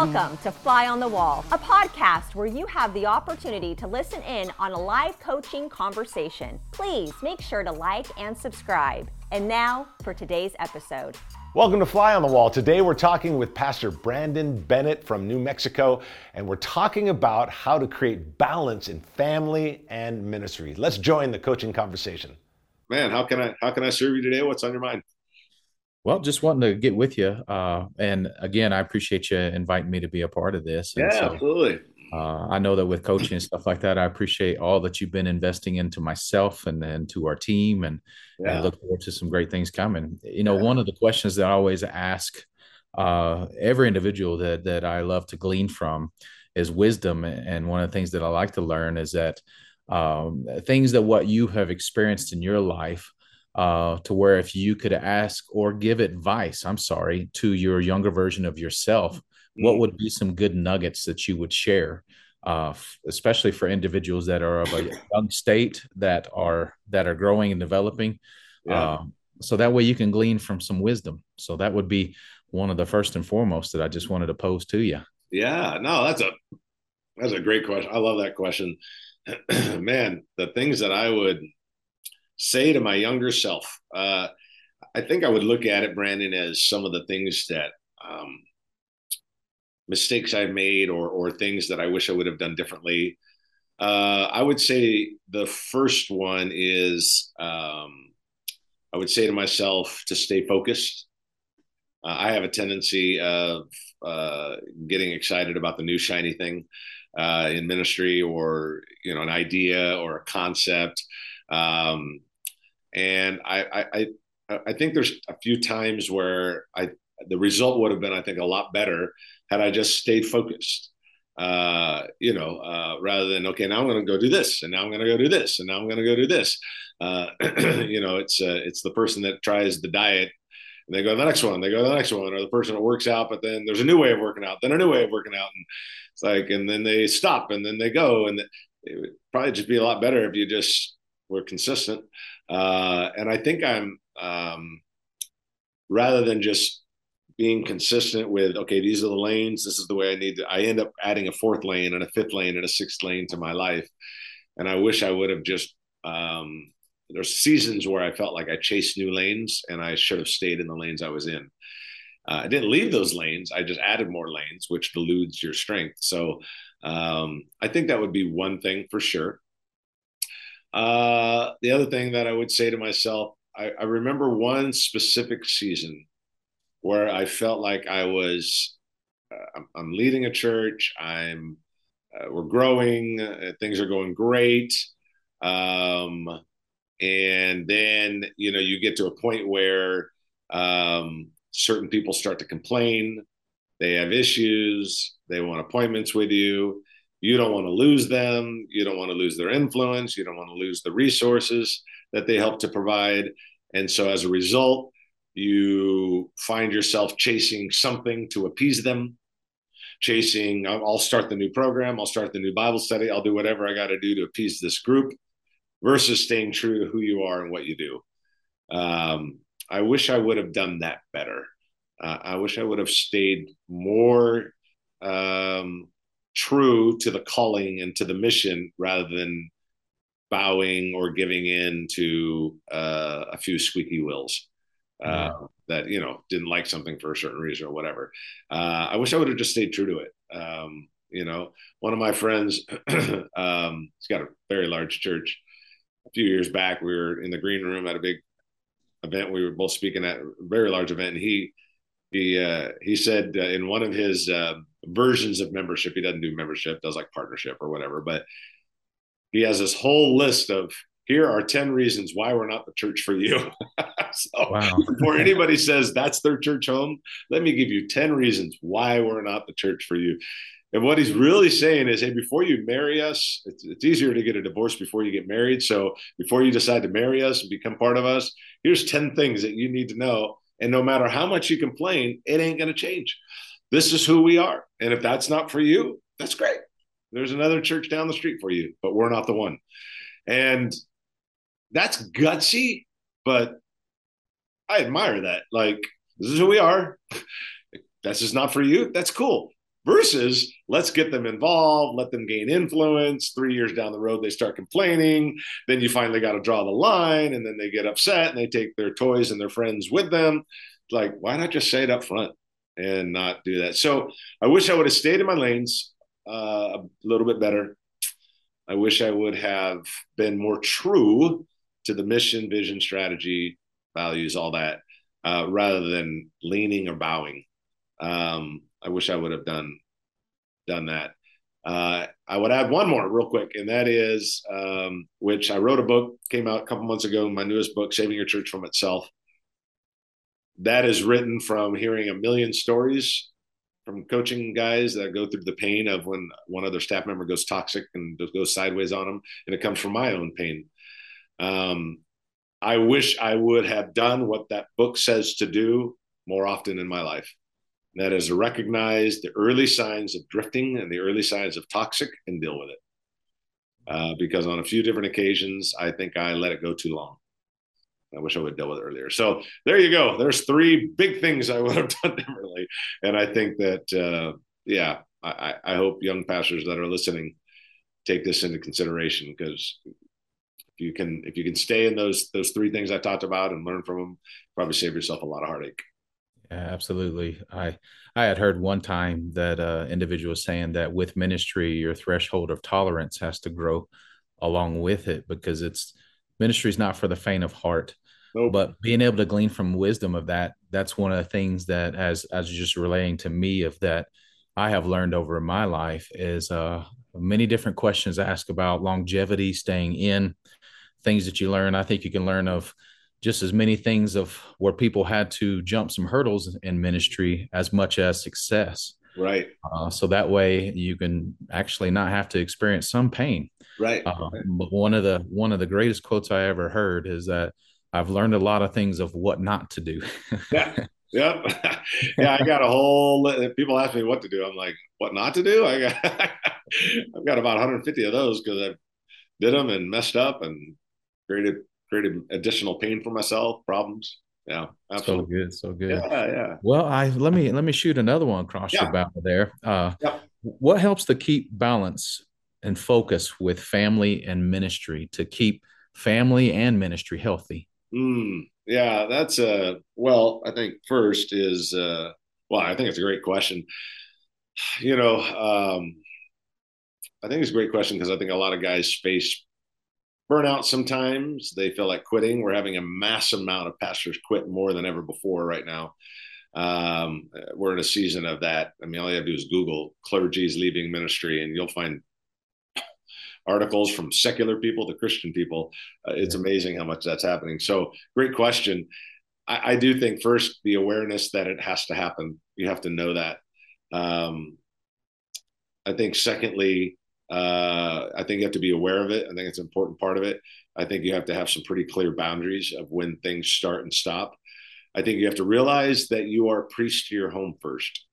Welcome to Fly on the Wall, a podcast where you have the opportunity to listen in on a live coaching conversation. Please make sure to like and subscribe. And now for today's episode. Welcome to Fly on the Wall. Today we're talking with Pastor Brandon Bennett from New Mexico, and we're talking about how to create balance in family and ministry. Let's join the coaching conversation. Man, how can I how can I serve you today? What's on your mind? Well, just wanting to get with you. Uh, and again, I appreciate you inviting me to be a part of this. And yeah, so, absolutely. Uh, I know that with coaching and stuff like that, I appreciate all that you've been investing into myself and then to our team, and, yeah. and look forward to some great things coming. You know, yeah. one of the questions that I always ask uh, every individual that that I love to glean from is wisdom, and one of the things that I like to learn is that um, things that what you have experienced in your life uh, to where if you could ask or give advice, I'm sorry, to your younger version of yourself, mm-hmm. what would be some good nuggets that you would share, uh, f- especially for individuals that are of a young state that are that are growing and developing. Yeah. Uh, so that way you can glean from some wisdom. So that would be one of the first and foremost that I just wanted to pose to you. Yeah, no, that's a that's a great question. I love that question. Man, the things that I would say to my younger self? Uh, I think I would look at it, Brandon, as some of the things that um, mistakes I've made or or things that I wish I would have done differently. Uh, I would say the first one is um, I would say to myself to stay focused. Uh, I have a tendency of uh, getting excited about the new shiny thing uh, in ministry, or you know, an idea or a concept. Um, and I, I, I think there's a few times where I, the result would have been, I think, a lot better had I just stayed focused. Uh, you know, uh, rather than okay, now I'm going to go do this, and now I'm going to go do this, and now I'm going to go do this. Uh, you know, it's uh, it's the person that tries the diet, and they go to the next one, they go to the next one, or the person that works out, but then there's a new way of working out, then a new way of working out, and it's like, and then they stop, and then they go, and it would probably just be a lot better if you just were consistent. Uh, and I think I'm um, rather than just being consistent with okay, these are the lanes. This is the way I need to. I end up adding a fourth lane and a fifth lane and a sixth lane to my life. And I wish I would have just. Um, there's seasons where I felt like I chased new lanes and I should have stayed in the lanes I was in. Uh, I didn't leave those lanes. I just added more lanes, which dilutes your strength. So um, I think that would be one thing for sure. Uh, the other thing that I would say to myself, I, I remember one specific season where I felt like I was, uh, I'm, I'm, leading a church. I'm, uh, we're growing. Uh, things are going great. Um, and then you know you get to a point where um, certain people start to complain. They have issues. They want appointments with you you don't want to lose them. You don't want to lose their influence. You don't want to lose the resources that they help to provide. And so as a result, you find yourself chasing something to appease them, chasing, I'll start the new program, I'll start the new Bible study, I'll do whatever I got to do to appease this group versus staying true to who you are and what you do. Um, I wish I would have done that better. Uh, I wish I would have stayed more um, true to the calling and to the mission rather than bowing or giving in to uh, a few squeaky wheels uh, that you know didn't like something for a certain reason or whatever. Uh, I wish I would have just stayed true to it. Um, you know, one of my friends, um, he's got a very large church. A few years back, we were in the green room at a big event. We were both speaking at a very large event, and he he uh, he said uh, in one of his uh, versions of membership, he doesn't do membership, does like partnership or whatever, but he has this whole list of here are 10 reasons why we're not the church for you. so wow. before anybody says that's their church home, let me give you 10 reasons why we're not the church for you. And what he's really saying is, hey, before you marry us, it's, it's, easier to get a divorce before you get married. So before you decide to marry us and become part of us, here's 10 things that you need to know and no matter how much you complain, it ain't going to change. This is who we are. And if that's not for you, that's great. There's another church down the street for you, but we're not the one. And that's gutsy, but I admire that. Like, this is who we are. That's just not for you. That's cool. versus let's get them involved, let them gain influence. Three years down the road, they start complaining. Then you finally got to draw the line, and then they get upset and they take their toys and their friends with them. Like, why not just say it up front and not do that? So I wish I would have stayed in my lanes uh, a little bit better. I wish I would have been more true to the mission, vision, strategy, values, all that, uh, rather than leaning or bowing. Um, I wish I would have done done that. Uh, I would add one more real quick, and that is um, which I wrote a book came out a couple months ago. My newest book, "Saving Your Church from Itself." That is written from hearing a million stories from coaching guys that go through the pain of when one other staff member goes toxic and goes sideways on them, and it comes from my own pain. Um, I wish I would have done what that book says to do more often in my life. And that is recognize the early signs of drifting and the early signs of toxic and deal with it. Uh, because on a few different occasions, I think I let it go too long. I wish I would have dealt with it earlier. So there you go. There's three big things I would have done differently. And I think that, uh, yeah, I, I hope young pastors that are listening take this into consideration because if you can if you can stay in those those three things I talked about and learn from them, probably save yourself a lot of heartache. Yeah, absolutely. I I had heard one time that uh individual saying that with ministry, your threshold of tolerance has to grow along with it because it's ministry is not for the faint of heart. Nope. But being able to glean from wisdom of that, that's one of the things that as as just relating to me of that I have learned over my life is uh many different questions asked about longevity, staying in, things that you learn. I think you can learn of just as many things of where people had to jump some hurdles in ministry as much as success. Right. Uh, so that way you can actually not have to experience some pain. Right. Uh, but one of the one of the greatest quotes I ever heard is that I've learned a lot of things of what not to do. yeah. Yep. yeah, I got a whole. People ask me what to do. I'm like, what not to do? I got, I've got about 150 of those because I did them and messed up and created created additional pain for myself, problems. Yeah, absolutely. So good, so good. Yeah, yeah. Well, I let me let me shoot another one across yeah. your bow there. Uh, yeah. What helps to keep balance and focus with family and ministry to keep family and ministry healthy? Mm, yeah, that's a uh, well. I think first is uh, well, I think it's a great question. You know, um, I think it's a great question because I think a lot of guys face burnout sometimes. They feel like quitting. We're having a massive amount of pastors quit more than ever before right now. Um, we're in a season of that. I mean, all you have to do is Google clergy's leaving ministry, and you'll find articles from secular people to Christian people. Uh, it's amazing how much that's happening. So, great question. I, I, do think first the awareness that it has to happen. You have to know that. Um, I think secondly, uh, I think you have to be aware of it. I think it's an important part of it. I think you have to have some pretty clear boundaries of when things start and stop. I think you have to realize that you are a priest to your home first.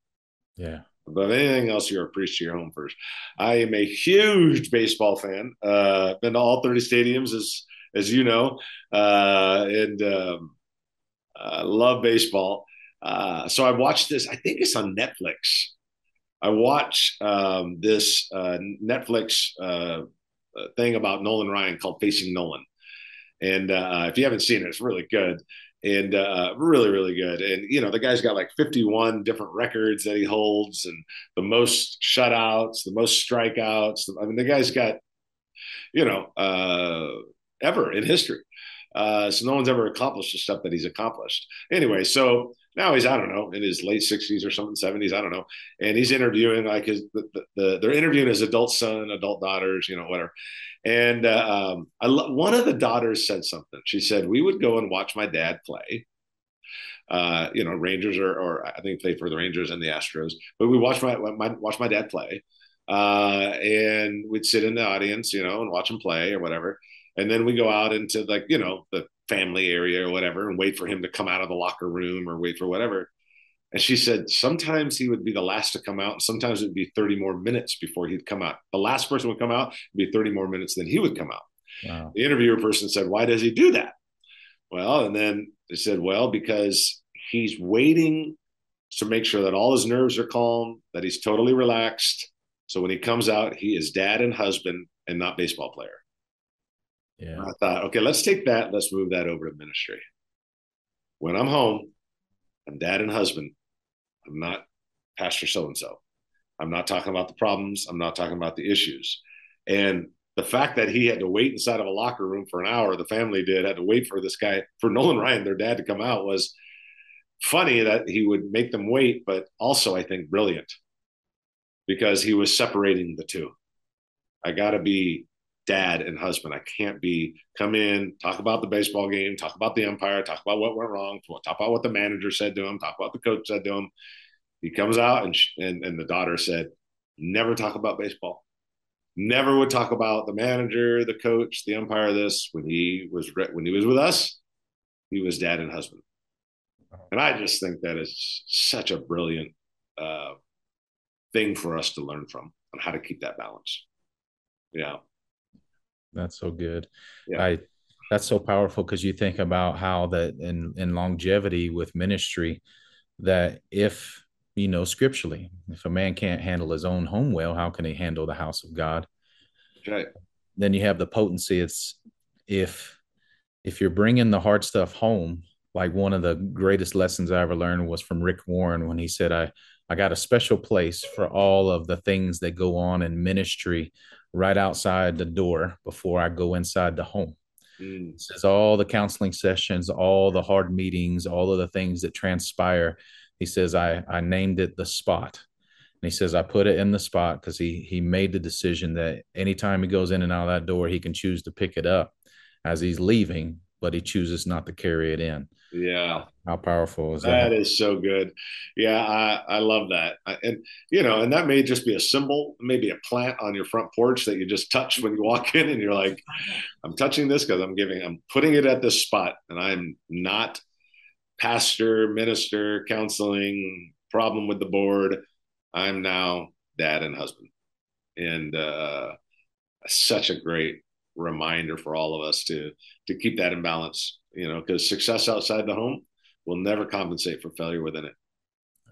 Yeah. But anything else, you're a priest to your home first. I am a huge baseball fan. Uh, been to all 30 stadiums, as as you know, uh, and um, uh, love baseball. Uh, so I watched this. I think it's on Netflix. I watch um, this uh, Netflix uh, thing about Nolan Ryan called Facing Nolan, and uh, if you haven't seen it, it's really good and uh, really really good. And you know the guy's got like 51 different records that he holds, and the most shutouts, the most strikeouts. I mean, the guy's got you know uh, ever in history. Uh, so no one's ever accomplished the stuff that he's accomplished. Anyway, so now he's I don't know in his late sixties or something seventies I don't know, and he's interviewing like his the, the, they're interviewing his adult son, adult daughters, you know whatever. And uh, um, I lo- one of the daughters said something. She said we would go and watch my dad play. Uh, you know, Rangers or, or I think play for the Rangers and the Astros, but we watch my, my watch my dad play, uh, and we'd sit in the audience, you know, and watch him play or whatever. And then we go out into like you know the family area or whatever and wait for him to come out of the locker room or wait for whatever. And she said sometimes he would be the last to come out. And sometimes it would be 30 more minutes before he'd come out. The last person would come out, be 30 more minutes than he would come out. Wow. The interviewer person said, Why does he do that? Well, and then they said, Well, because he's waiting to make sure that all his nerves are calm, that he's totally relaxed. So when he comes out, he is dad and husband and not baseball player. Yeah. I thought, okay, let's take that. Let's move that over to ministry. When I'm home, I'm dad and husband. I'm not Pastor so and so. I'm not talking about the problems. I'm not talking about the issues. And the fact that he had to wait inside of a locker room for an hour, the family did, had to wait for this guy, for Nolan Ryan, their dad, to come out was funny that he would make them wait, but also I think brilliant because he was separating the two. I got to be dad and husband. I can't be come in, talk about the baseball game, talk about the umpire, talk about what went wrong, talk about what the manager said to him, talk about the coach said to him. He comes out and and, and the daughter said, "Never talk about baseball. Never would talk about the manager, the coach, the umpire. This when he was when he was with us, he was dad and husband." And I just think that is such a brilliant uh, thing for us to learn from on how to keep that balance. Yeah. That's so good. Yeah. I that's so powerful because you think about how that in in longevity with ministry that if you know scripturally if a man can't handle his own home well how can he handle the house of god right then you have the potency it's if if you're bringing the hard stuff home like one of the greatest lessons i ever learned was from rick warren when he said i i got a special place for all of the things that go on in ministry right outside the door before I go inside the home. Mm. It says all the counseling sessions, all the hard meetings, all of the things that transpire. He says, I, I named it the spot. And he says, I put it in the spot because he he made the decision that anytime he goes in and out of that door, he can choose to pick it up as he's leaving, but he chooses not to carry it in. Yeah. How powerful is that? That is so good. Yeah, I, I love that. And, you know, and that may just be a symbol, maybe a plant on your front porch that you just touch when you walk in and you're like, I'm touching this because I'm giving, I'm putting it at this spot and I'm not pastor, minister, counseling, problem with the board. I'm now dad and husband. And uh, such a great reminder for all of us to to keep that in balance you know, because success outside the home will never compensate for failure within it.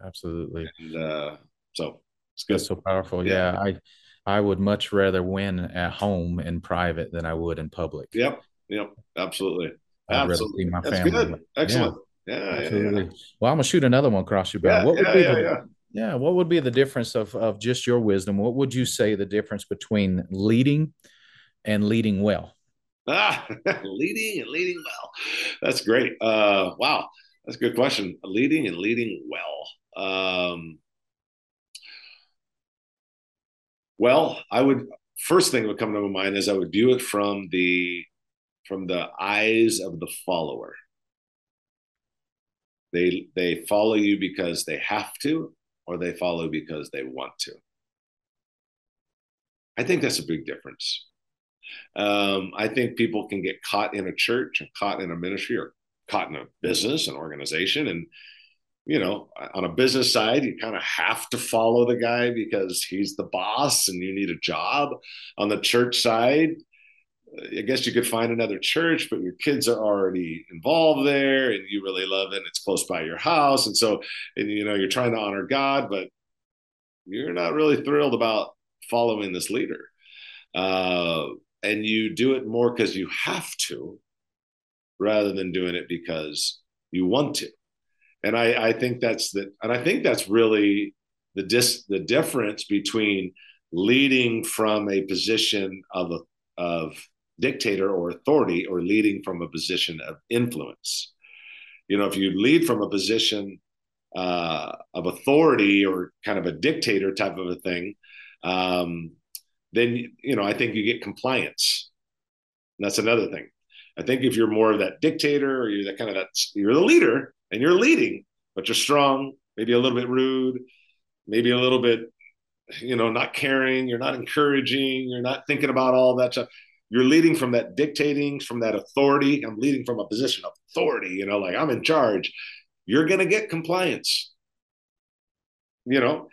Absolutely. And uh, so it's good. That's so powerful. Yeah. yeah. I I would much rather win at home in private than I would in public. Yep. Yep. Absolutely. I'd absolutely. my That's family. Good. Excellent. Yeah. yeah absolutely. Yeah, well, I'm gonna shoot another one across your back. what would be the, yeah, what would be the difference of of just your wisdom? What would you say the difference between leading and leading well? Ah, leading and leading well. That's great. Uh, wow, that's a good question. Leading and leading well. Um, well, I would first thing that would come to my mind is I would view it from the from the eyes of the follower. They they follow you because they have to, or they follow because they want to. I think that's a big difference. Um, I think people can get caught in a church caught in a ministry or caught in a business, an organization. And, you know, on a business side, you kind of have to follow the guy because he's the boss and you need a job. On the church side, I guess you could find another church, but your kids are already involved there and you really love it. And it's close by your house. And so, and you know, you're trying to honor God, but you're not really thrilled about following this leader. Uh, and you do it more because you have to rather than doing it because you want to. And i i think that's the and i think that's really the dis the difference between leading from a position of a, of dictator or authority or leading from a position of influence. You know if you lead from a position uh, of authority or kind of a dictator type of a thing um, then you know I think you get compliance. And that's another thing. I think if you're more of that dictator or you're that kind of that you're the leader and you're leading, but you're strong, maybe a little bit rude, maybe a little bit, you know, not caring, you're not encouraging, you're not thinking about all that stuff. You're leading from that dictating, from that authority. I'm leading from a position of authority, you know, like I'm in charge. You're gonna get compliance. You know,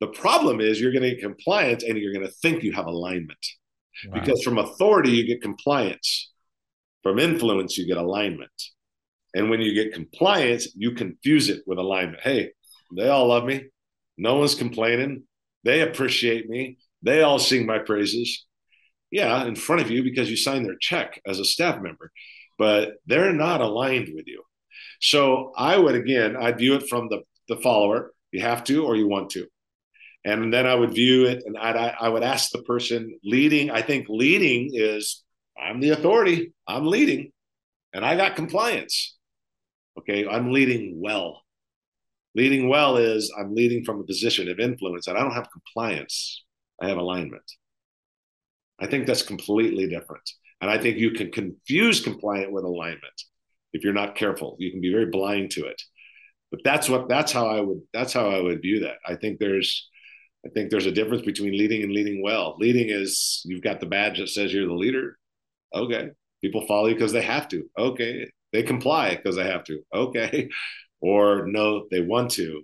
the problem is you're going to get compliance and you're going to think you have alignment. Wow. Because from authority, you get compliance. From influence, you get alignment. And when you get compliance, you confuse it with alignment. Hey, They all love me. No one's complaining. They appreciate me. They all sing my praises. Yeah, in front of you because you signed their check as a staff member, but they're not aligned with you. So I would again, I'd view it from the the follower. You have to, or you want to, and then I would view it, and I'd, I would ask the person leading. I think leading is I'm the authority. I'm leading, and I got compliance. Okay, I'm leading well. Leading well is I'm leading from a position of influence, and I don't have compliance. I have alignment. I think that's completely different. And I think you can confuse compliant with alignment if you're not careful. You can be very blind to it. But that's what that's how I would that's how I would view that. I think there's I think there's a difference between leading and leading well. Leading is you've got the badge that says you're the leader. Okay. People follow you because they have to. Okay. They comply because they have to. Okay. Or no, they want to,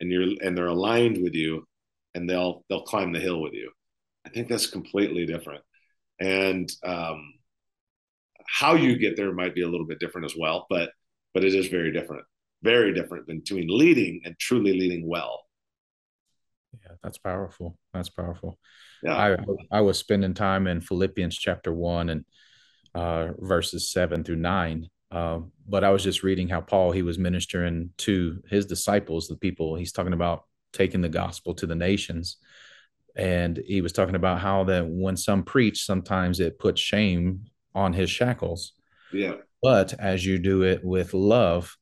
and you're and they're aligned with you, and they'll they'll climb the hill with you. I think that's completely different. And um, how you get there might be a little bit different as well, but but it is very different, very different between leading and truly leading well. Yeah, that's powerful. That's powerful. Yeah, I I was spending time in Philippians chapter one and uh, verses seven through nine. Uh, but I was just reading how Paul he was ministering to his disciples, the people he's talking about taking the gospel to the nations, and he was talking about how that when some preach, sometimes it puts shame on his shackles. Yeah. But as you do it with love,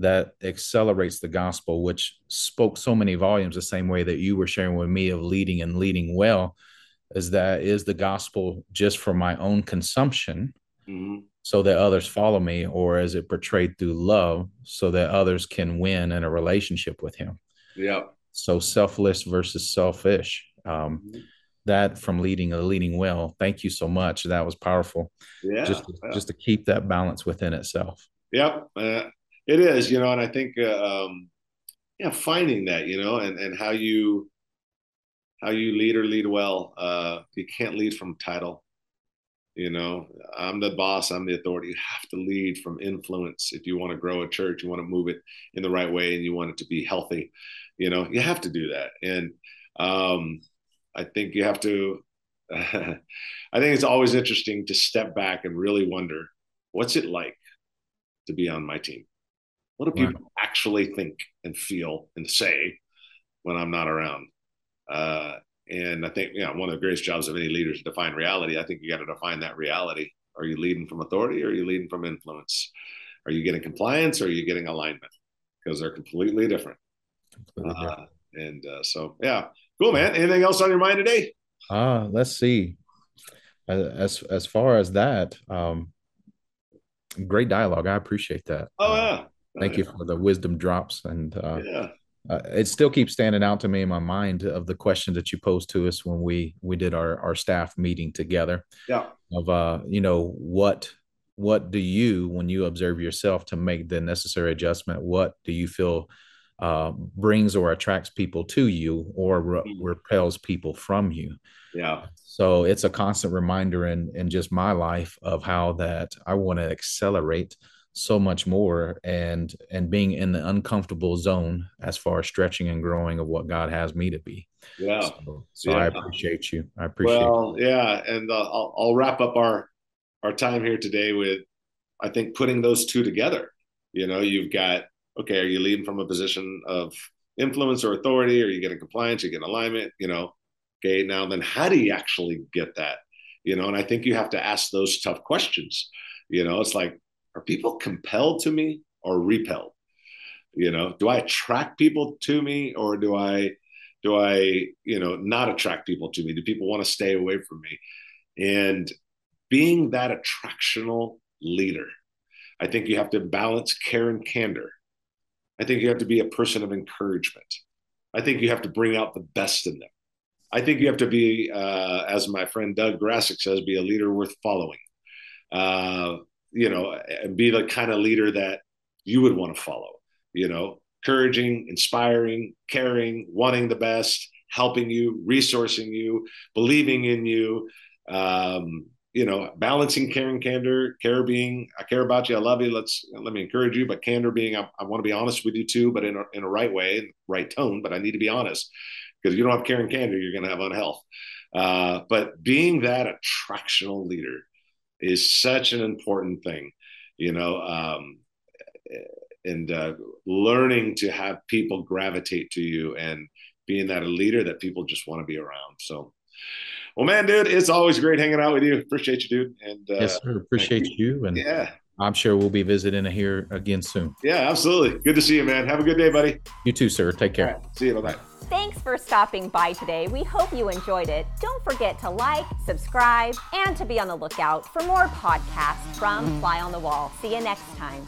that accelerates the gospel, which spoke so many volumes the same way that you were sharing with me of leading and leading well, is that is the gospel just for my own consumption mm-hmm. so that others follow me, or is it portrayed through love so that others can win in a relationship with him? Yeah. So selfless versus selfish. Um, mm-hmm that from leading a leading well. Thank you so much. That was powerful. Yeah. Just just to keep that balance within itself. Yep. Uh, it is, you know, and I think, uh, um, yeah, finding that, you know, and, and how you, how you lead or lead well. Uh, you can't lead from title. You know, I'm the boss, I'm the authority. You have to lead from influence. If you want to grow a church, you want to move it in the right way and you want it to be healthy, you know, you have to do that. And, um, I think you have to. I think it's always interesting to step back and really wonder what's it like to be on my team. What do people right. actually think and feel and say when I'm not around? Uh, and I think, you know, one of the greatest jobs of any leader is to define reality. I think you got to define that reality. Are you leading from authority or are you leading from influence? Are you getting compliance or are you getting alignment? Because they're completely different. Completely uh, and uh, so, yeah, Cool, man. Anything else on your mind today? Uh, let's see. As as far as that, um, great dialogue. I appreciate that. Oh yeah. Uh, thank oh, you for the wisdom drops, and uh, yeah. Uh, it still keeps standing out to me in my mind of the question that you posed to us when we we did our our staff meeting together. Yeah. Of uh, you know what what do you when you observe yourself to make the necessary adjustment? What do you feel uh, brings or attracts people to you or re- mm. repels people from you. Yeah. So it's a constant reminder in in just my life of how that I want to accelerate so much more and and being in the uncomfortable zone as far as stretching and growing of what God has me to be. Yeah. So, so yeah. I appreciate you. I appreciate. Well, you. yeah, and uh, I'll, I'll wrap up our our time here today with I think putting those two together. You know, you've got okay, are you leading from a position of influence or authority? Are you getting compliance? Are you getting alignment? You know, okay, now then how do you actually get that? You know, and I think you have to ask those tough questions. You know, it's like, are people compelled to me or repelled? You know, do I attract people to me or do I do I, you know, not attract people to me? Do people want to stay away from me? And being that attractional leader, I think you have to balance care and candor. I think you have to be a person of encouragement. I think you have to bring out the best in them. I think you have to be, uh, as my friend Doug Grassick says, be a leader worth following. Uh, you know, and be the kind of leader that you would want to follow. You know, encouraging, inspiring, caring, wanting the best, helping you, resourcing you, believing in you, um, you know, balancing care and candor, care being, I care about you, I love you, let's, let me encourage you, but candor being, I, I want to be honest with you too, but in a, in a right way, right tone, but I need to be honest because you don't have care and candor, you're going to have unhealth. Uh, but being that attractional leader is such an important thing, you know, um, and uh, learning to have people gravitate to you and being that a leader that people just want to be around. So, well, man, dude, it's always great hanging out with you. Appreciate you, dude. And uh, yes, sir. Appreciate you. you. And yeah, I'm sure we'll be visiting here again soon. Yeah, absolutely. Good to see you, man. Have a good day, buddy. You too, sir. Take care. Right. See you. Bye. Thanks for stopping by today. We hope you enjoyed it. Don't forget to like, subscribe, and to be on the lookout for more podcasts from Fly on the Wall. See you next time.